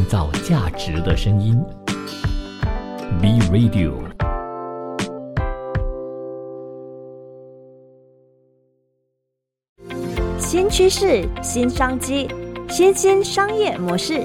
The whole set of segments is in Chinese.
创造价值的声音。B Radio。新趋势、新商机、新兴商业模式。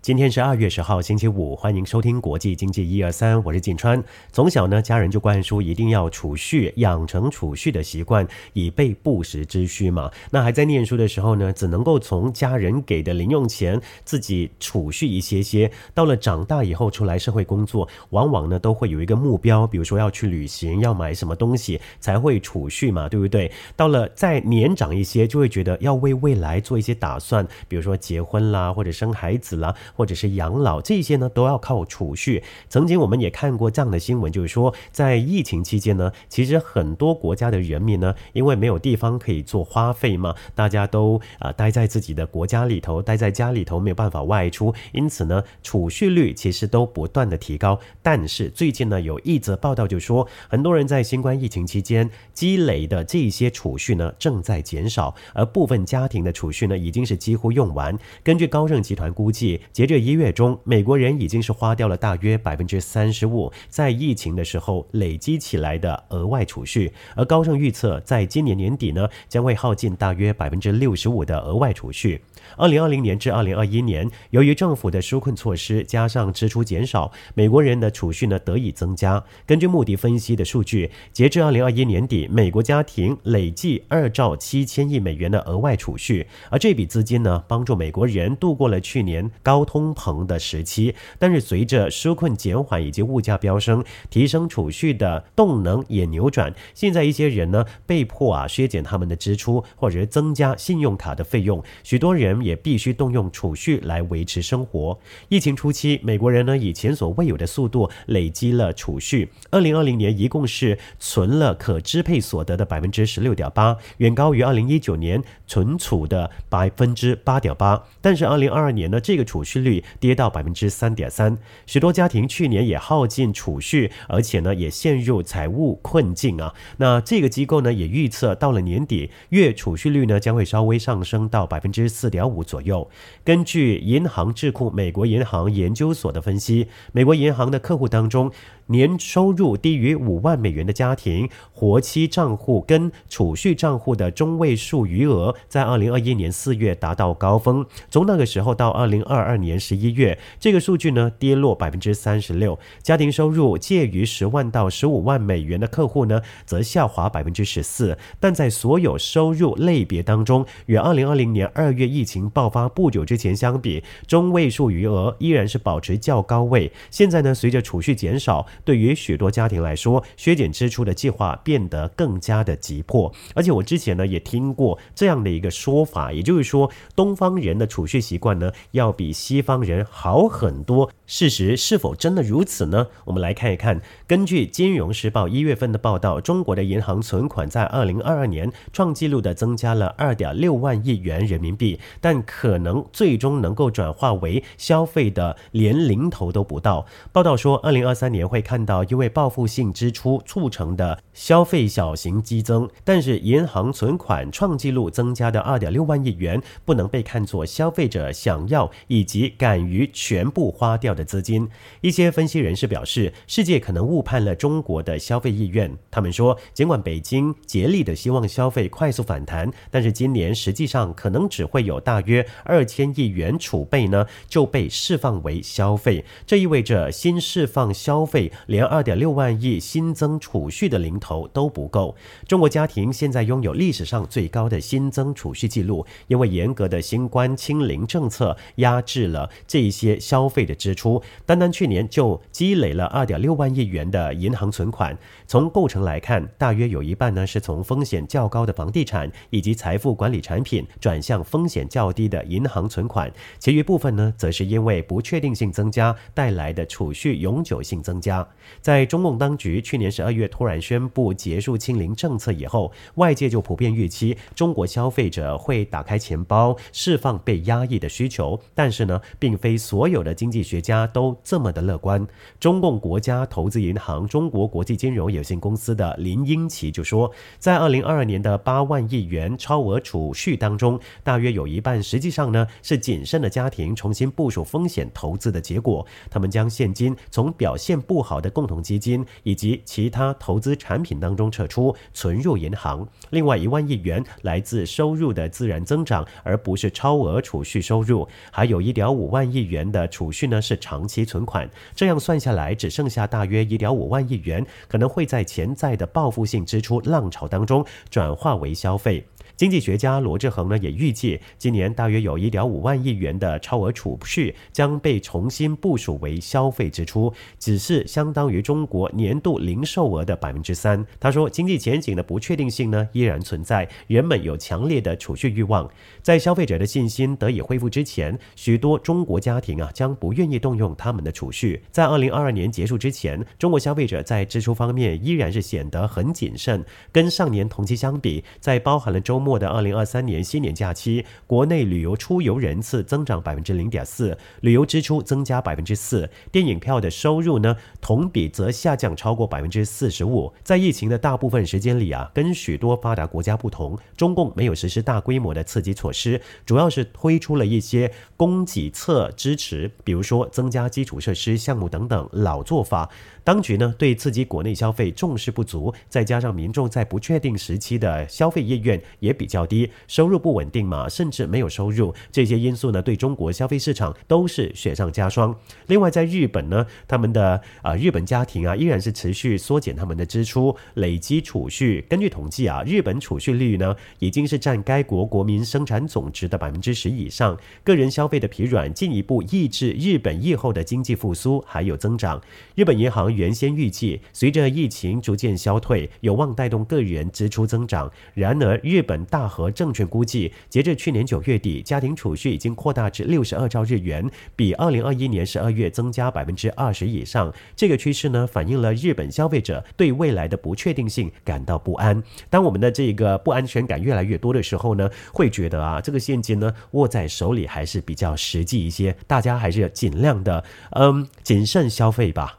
今天是二月十号，星期五，欢迎收听国际经济一二三，我是景川。从小呢，家人就灌输一定要储蓄，养成储蓄的习惯，以备不时之需嘛。那还在念书的时候呢，只能够从家人给的零用钱自己储蓄一些些。到了长大以后，出来社会工作，往往呢都会有一个目标，比如说要去旅行，要买什么东西才会储蓄嘛，对不对？到了再年长一些，就会觉得要为未来做一些打算，比如说结婚啦，或者生孩子啦。或者是养老这些呢，都要靠储蓄。曾经我们也看过这样的新闻，就是说，在疫情期间呢，其实很多国家的人民呢，因为没有地方可以做花费嘛，大家都啊待在自己的国家里头，待在家里头没有办法外出，因此呢，储蓄率其实都不断的提高。但是最近呢，有一则报道就说，很多人在新冠疫情期间积累的这些储蓄呢，正在减少，而部分家庭的储蓄呢，已经是几乎用完。根据高盛集团估计，截至一月中，美国人已经是花掉了大约百分之三十五在疫情的时候累积起来的额外储蓄，而高盛预测，在今年年底呢，将会耗尽大约百分之六十五的额外储蓄。二零二零年至二零二一年，由于政府的纾困措施加上支出减少，美国人的储蓄呢得以增加。根据穆迪分析的数据，截至二零二一年底，美国家庭累计二兆七千亿美元的额外储蓄，而这笔资金呢，帮助美国人度过了去年高通膨的时期。但是随着纾困减缓以及物价飙升，提升储蓄的动能也扭转。现在一些人呢被迫啊削减他们的支出，或者增加信用卡的费用，许多人。也必须动用储蓄来维持生活。疫情初期，美国人呢以前所未有的速度累积了储蓄。二零二零年一共是存了可支配所得的百分之十六点八，远高于二零一九年存储的百分之八点八。但是二零二二年呢，这个储蓄率跌到百分之三点三。许多家庭去年也耗尽储蓄，而且呢也陷入财务困境啊。那这个机构呢也预测到了年底，月储蓄率呢将会稍微上升到百分之四点。五左右。根据银行智库美国银行研究所的分析，美国银行的客户当中。年收入低于五万美元的家庭，活期账户跟储蓄账户的中位数余额，在二零二一年四月达到高峰。从那个时候到二零二二年十一月，这个数据呢跌落百分之三十六。家庭收入介于十万到十五万美元的客户呢，则下滑百分之十四。但在所有收入类别当中，与二零二零年二月疫情爆发不久之前相比，中位数余额依然是保持较高位。现在呢，随着储蓄减少。对于许多家庭来说，削减支出的计划变得更加的急迫。而且我之前呢也听过这样的一个说法，也就是说，东方人的储蓄习惯呢要比西方人好很多。事实是否真的如此呢？我们来看一看。根据《金融时报》一月份的报道，中国的银行存款在二零二二年创纪录的增加了二点六万亿元人民币，但可能最终能够转化为消费的连零头都不到。报道说，二零二三年会。看到因为报复性支出促成的消费小型激增，但是银行存款创纪录增加的二点六万亿元不能被看作消费者想要以及敢于全部花掉的资金。一些分析人士表示，世界可能误判了中国的消费意愿。他们说，尽管北京竭力的希望消费快速反弹，但是今年实际上可能只会有大约二千亿元储备呢就被释放为消费。这意味着新释放消费。连二点六万亿新增储蓄的零头都不够。中国家庭现在拥有历史上最高的新增储蓄记录，因为严格的新冠清零政策压制了这一些消费的支出。单单去年就积累了二点六万亿元的银行存款。从构成来看，大约有一半呢是从风险较高的房地产以及财富管理产品转向风险较低的银行存款，其余部分呢则是因为不确定性增加带来的储蓄永久性增加。在中共当局去年十二月突然宣布结束清零政策以后，外界就普遍预期中国消费者会打开钱包，释放被压抑的需求。但是呢，并非所有的经济学家都这么的乐观。中共国家投资银行中国国际金融有限公司的林英奇就说，在二零二二年的八万亿元超额储蓄当中，大约有一半实际上呢是谨慎的家庭重新部署风险投资的结果。他们将现金从表现不好的共同基金以及其他投资产品当中撤出，存入银行。另外一万亿元来自收入的自然增长，而不是超额储蓄收入。还有一点五万亿元的储蓄呢是长期存款。这样算下来，只剩下大约一点五万亿元，可能会在潜在的报复性支出浪潮当中转化为消费。经济学家罗志恒呢也预计，今年大约有一点五万亿元的超额储蓄将被重新部署为消费支出，只是相当于中国年度零售额的百分之三。他说，经济前景的不确定性呢依然存在，人们有强烈的储蓄欲望。在消费者的信心得以恢复之前，许多中国家庭啊将不愿意动用他们的储蓄。在二零二二年结束之前，中国消费者在支出方面依然是显得很谨慎，跟上年同期相比，在包含了周末。末的二零二三年新年假期，国内旅游出游人次增长百分之零点四，旅游支出增加百分之四，电影票的收入呢，同比则下降超过百分之四十五。在疫情的大部分时间里啊，跟许多发达国家不同，中共没有实施大规模的刺激措施，主要是推出了一些供给侧支持，比如说增加基础设施项目等等老做法。当局呢对刺激国内消费重视不足，再加上民众在不确定时期的消费意愿也比较低，收入不稳定嘛，甚至没有收入，这些因素呢对中国消费市场都是雪上加霜。另外，在日本呢，他们的啊日本家庭啊依然是持续缩减他们的支出，累积储蓄。根据统计啊，日本储蓄率呢已经是占该国国民生产总值的百分之十以上。个人消费的疲软进一步抑制日本疫后的经济复苏还有增长。日本银行。原先预计，随着疫情逐渐消退，有望带动个人支出增长。然而，日本大和证券估计，截至去年九月底，家庭储蓄已经扩大至六十二兆日元，比二零二一年十二月增加百分之二十以上。这个趋势呢，反映了日本消费者对未来的不确定性感到不安。当我们的这个不安全感越来越多的时候呢，会觉得啊，这个现金呢握在手里还是比较实际一些。大家还是要尽量的，嗯，谨慎消费吧。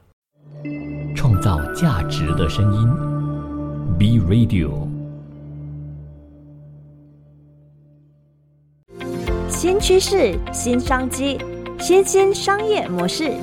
创造价值的声音，B Radio。新趋势、新商机、新兴商业模式。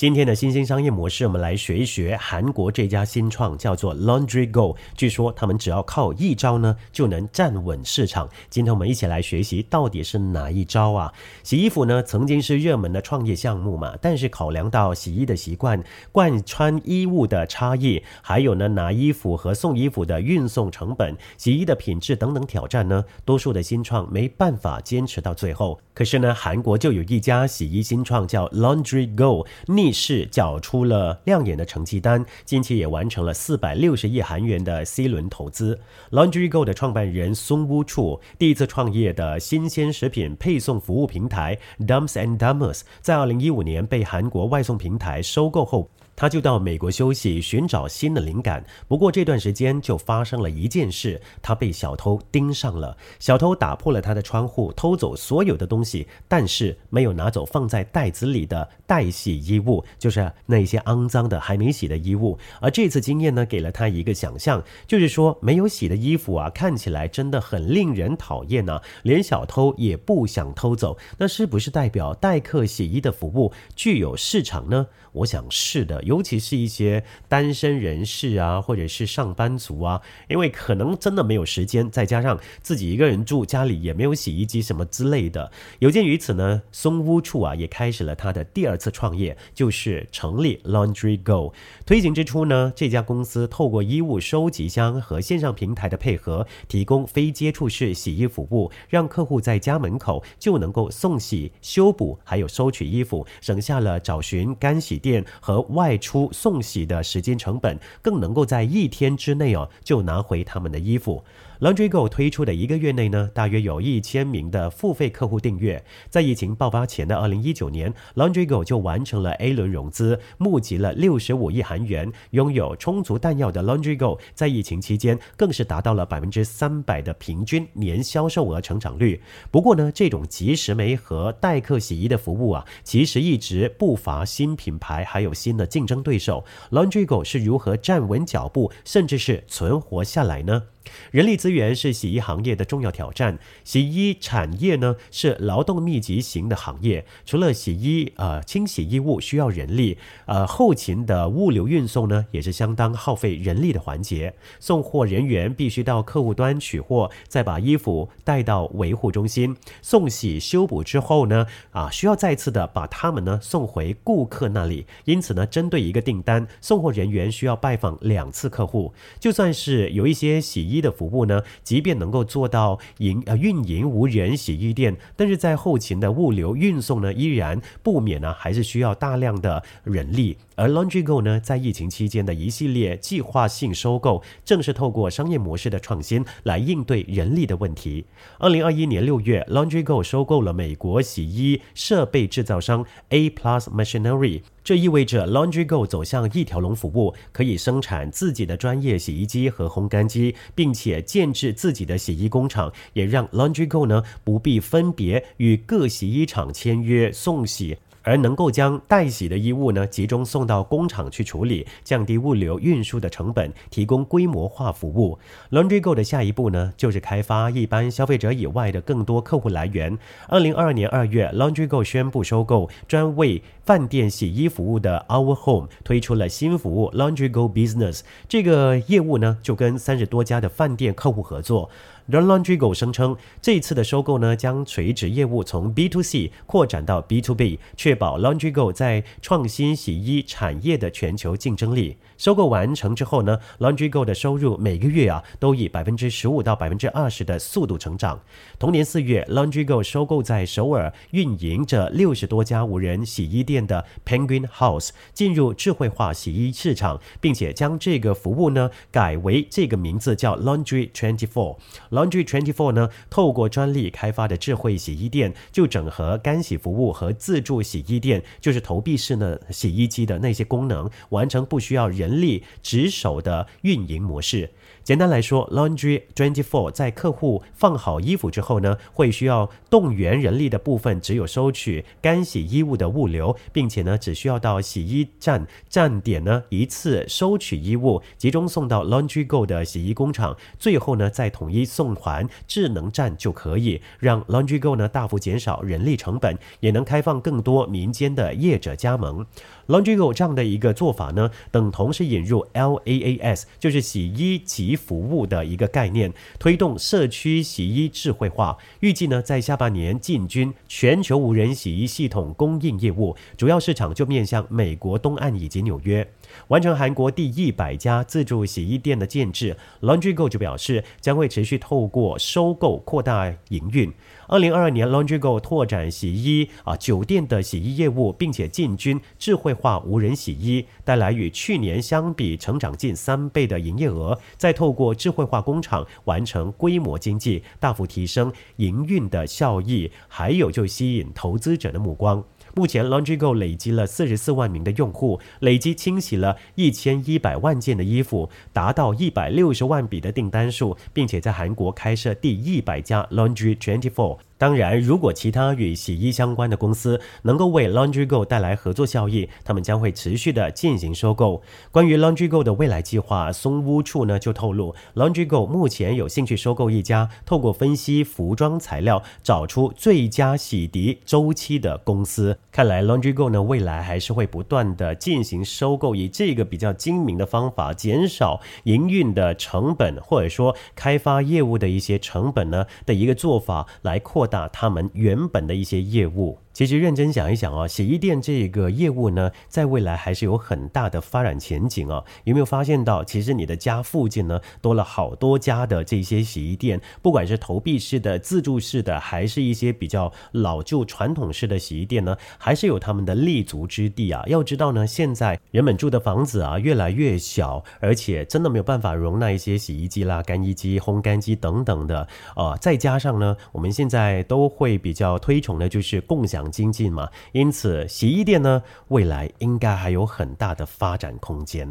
今天的新兴商业模式，我们来学一学韩国这家新创，叫做 Laundry Go。据说他们只要靠一招呢，就能站稳市场。今天我们一起来学习，到底是哪一招啊？洗衣服呢，曾经是热门的创业项目嘛，但是考量到洗衣的习惯、贯穿衣物的差异，还有呢拿衣服和送衣服的运送成本、洗衣的品质等等挑战呢，多数的新创没办法坚持到最后。可是呢，韩国就有一家洗衣新创叫 Laundry Go，逆。是缴出了亮眼的成绩单，近期也完成了四百六十亿韩元的 C 轮投资。Laundry Go 的创办人松屋处第一次创业的新鲜食品配送服务平台 Dumps and Dum's，在二零一五年被韩国外送平台收购后。他就到美国休息，寻找新的灵感。不过这段时间就发生了一件事，他被小偷盯上了。小偷打破了他的窗户，偷走所有的东西，但是没有拿走放在袋子里的待洗衣物，就是那些肮脏的还没洗的衣物。而这次经验呢，给了他一个想象，就是说没有洗的衣服啊，看起来真的很令人讨厌呢，连小偷也不想偷走。那是不是代表代客洗衣的服务具有市场呢？我想是的。尤其是一些单身人士啊，或者是上班族啊，因为可能真的没有时间，再加上自己一个人住，家里也没有洗衣机什么之类的。有鉴于此呢，松屋处啊也开始了他的第二次创业，就是成立 Laundry Go。推行之初呢，这家公司透过衣物收集箱和线上平台的配合，提供非接触式洗衣服务，让客户在家门口就能够送洗、修补，还有收取衣服，省下了找寻干洗店和外。出送洗的时间成本，更能够在一天之内哦就拿回他们的衣服。Laundry Go 推出的一个月内呢，大约有一千名的付费客户订阅。在疫情爆发前的二零一九年，Laundry Go 就完成了 A 轮融资，募集了六十五亿韩元。拥有充足弹药的 Laundry Go 在疫情期间更是达到了百分之三百的平均年销售额成长率。不过呢，这种即时媒和代客洗衣的服务啊，其实一直不乏新品牌还有新的竞争对手。Laundry Go 是如何站稳脚步，甚至是存活下来呢？人力资源是洗衣行业的重要挑战。洗衣产业呢是劳动密集型的行业，除了洗衣，呃，清洗衣物需要人力，呃，后勤的物流运送呢也是相当耗费人力的环节。送货人员必须到客户端取货，再把衣服带到维护中心送洗修补之后呢，啊，需要再次的把他们呢送回顾客那里。因此呢，针对一个订单，送货人员需要拜访两次客户。就算是有一些洗衣的服务呢，即便能够做到营呃运营无人洗衣店，但是在后勤的物流运送呢，依然不免呢还是需要大量的人力。而 Laundry Go 呢，在疫情期间的一系列计划性收购，正是透过商业模式的创新来应对人力的问题。二零二一年六月，Laundry Go 收购了美国洗衣设备制造商 A Plus Machinery。这意味着 Laundry Go 走向一条龙服务，可以生产自己的专业洗衣机和烘干机，并并且建制自己的洗衣工厂，也让 Laundry Go 呢不必分别与各洗衣厂签约送洗。而能够将待洗的衣物呢集中送到工厂去处理，降低物流运输的成本，提供规模化服务。Laundry Go 的下一步呢就是开发一般消费者以外的更多客户来源。二零二二年二月，Laundry Go 宣布收购专为饭店洗衣服务的 Our Home，推出了新服务 Laundry Go Business。这个业务呢就跟三十多家的饭店客户合作。Laundry Go 声称，这一次的收购呢，将垂直业务从 B to C 扩展到 B to B，确保 Laundry Go 在创新洗衣产业的全球竞争力。收购完成之后呢，Laundry Go 的收入每个月啊，都以百分之十五到百分之二十的速度成长。同年四月，Laundry Go 收购在首尔运营着六十多家无人洗衣店的 Penguin House，进入智慧化洗衣市场，并且将这个服务呢改为这个名字叫 Laundry Twenty Four。Laundry Twenty Four 呢，透过专利开发的智慧洗衣店，就整合干洗服务和自助洗衣店，就是投币式的洗衣机的那些功能，完成不需要人力值守的运营模式。简单来说，Laundry Twenty Four 在客户放好衣服之后呢，会需要动员人力的部分，只有收取干洗衣物的物流，并且呢，只需要到洗衣站站点呢一次收取衣物，集中送到 Laundry Go 的洗衣工厂，最后呢再统一送还智能站就可以，让 Laundry Go 呢大幅减少人力成本，也能开放更多民间的业者加盟。Laundry Go 这样的一个做法呢，等同是引入 LAAS，就是洗衣集服务的一个概念，推动社区洗衣智慧化。预计呢，在下半年进军全球无人洗衣系统供应业务，主要市场就面向美国东岸以及纽约。完成韩国第一百家自助洗衣店的建制，Laundry Go 就表示将会持续透过收购扩大营运。二零二二年，Laundry Go 拓展洗衣啊酒店的洗衣业务，并且进军智慧化无人洗衣，带来与去年相比成长近三倍的营业额。再透过智慧化工厂完成规模经济，大幅提升营运的效益，还有就吸引投资者的目光。目前，Laundry Go 累积了四十四万名的用户，累计清洗了一千一百万件的衣服，达到一百六十万笔的订单数，并且在韩国开设第一百家 Laundry Twenty Four。当然，如果其他与洗衣相关的公司能够为 Laundry Go 带来合作效益，他们将会持续的进行收购。关于 Laundry Go 的未来计划，松屋处呢就透露，Laundry Go 目前有兴趣收购一家透过分析服装材料找出最佳洗涤周期的公司。看来 Laundry Go 呢未来还是会不断的进行收购，以这个比较精明的方法减少营运的成本，或者说开发业务的一些成本呢的一个做法来扩。大他们原本的一些业务。其实认真想一想啊，洗衣店这个业务呢，在未来还是有很大的发展前景啊。有没有发现到，其实你的家附近呢，多了好多家的这些洗衣店，不管是投币式的、自助式的，还是一些比较老旧传统式的洗衣店呢，还是有他们的立足之地啊。要知道呢，现在人们住的房子啊越来越小，而且真的没有办法容纳一些洗衣机啦、干衣机、烘干机等等的啊。再加上呢，我们现在都会比较推崇的就是共享。经济嘛，因此洗衣店呢，未来应该还有很大的发展空间。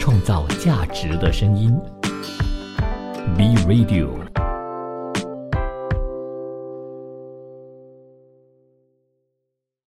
创造价值的声音，B Radio。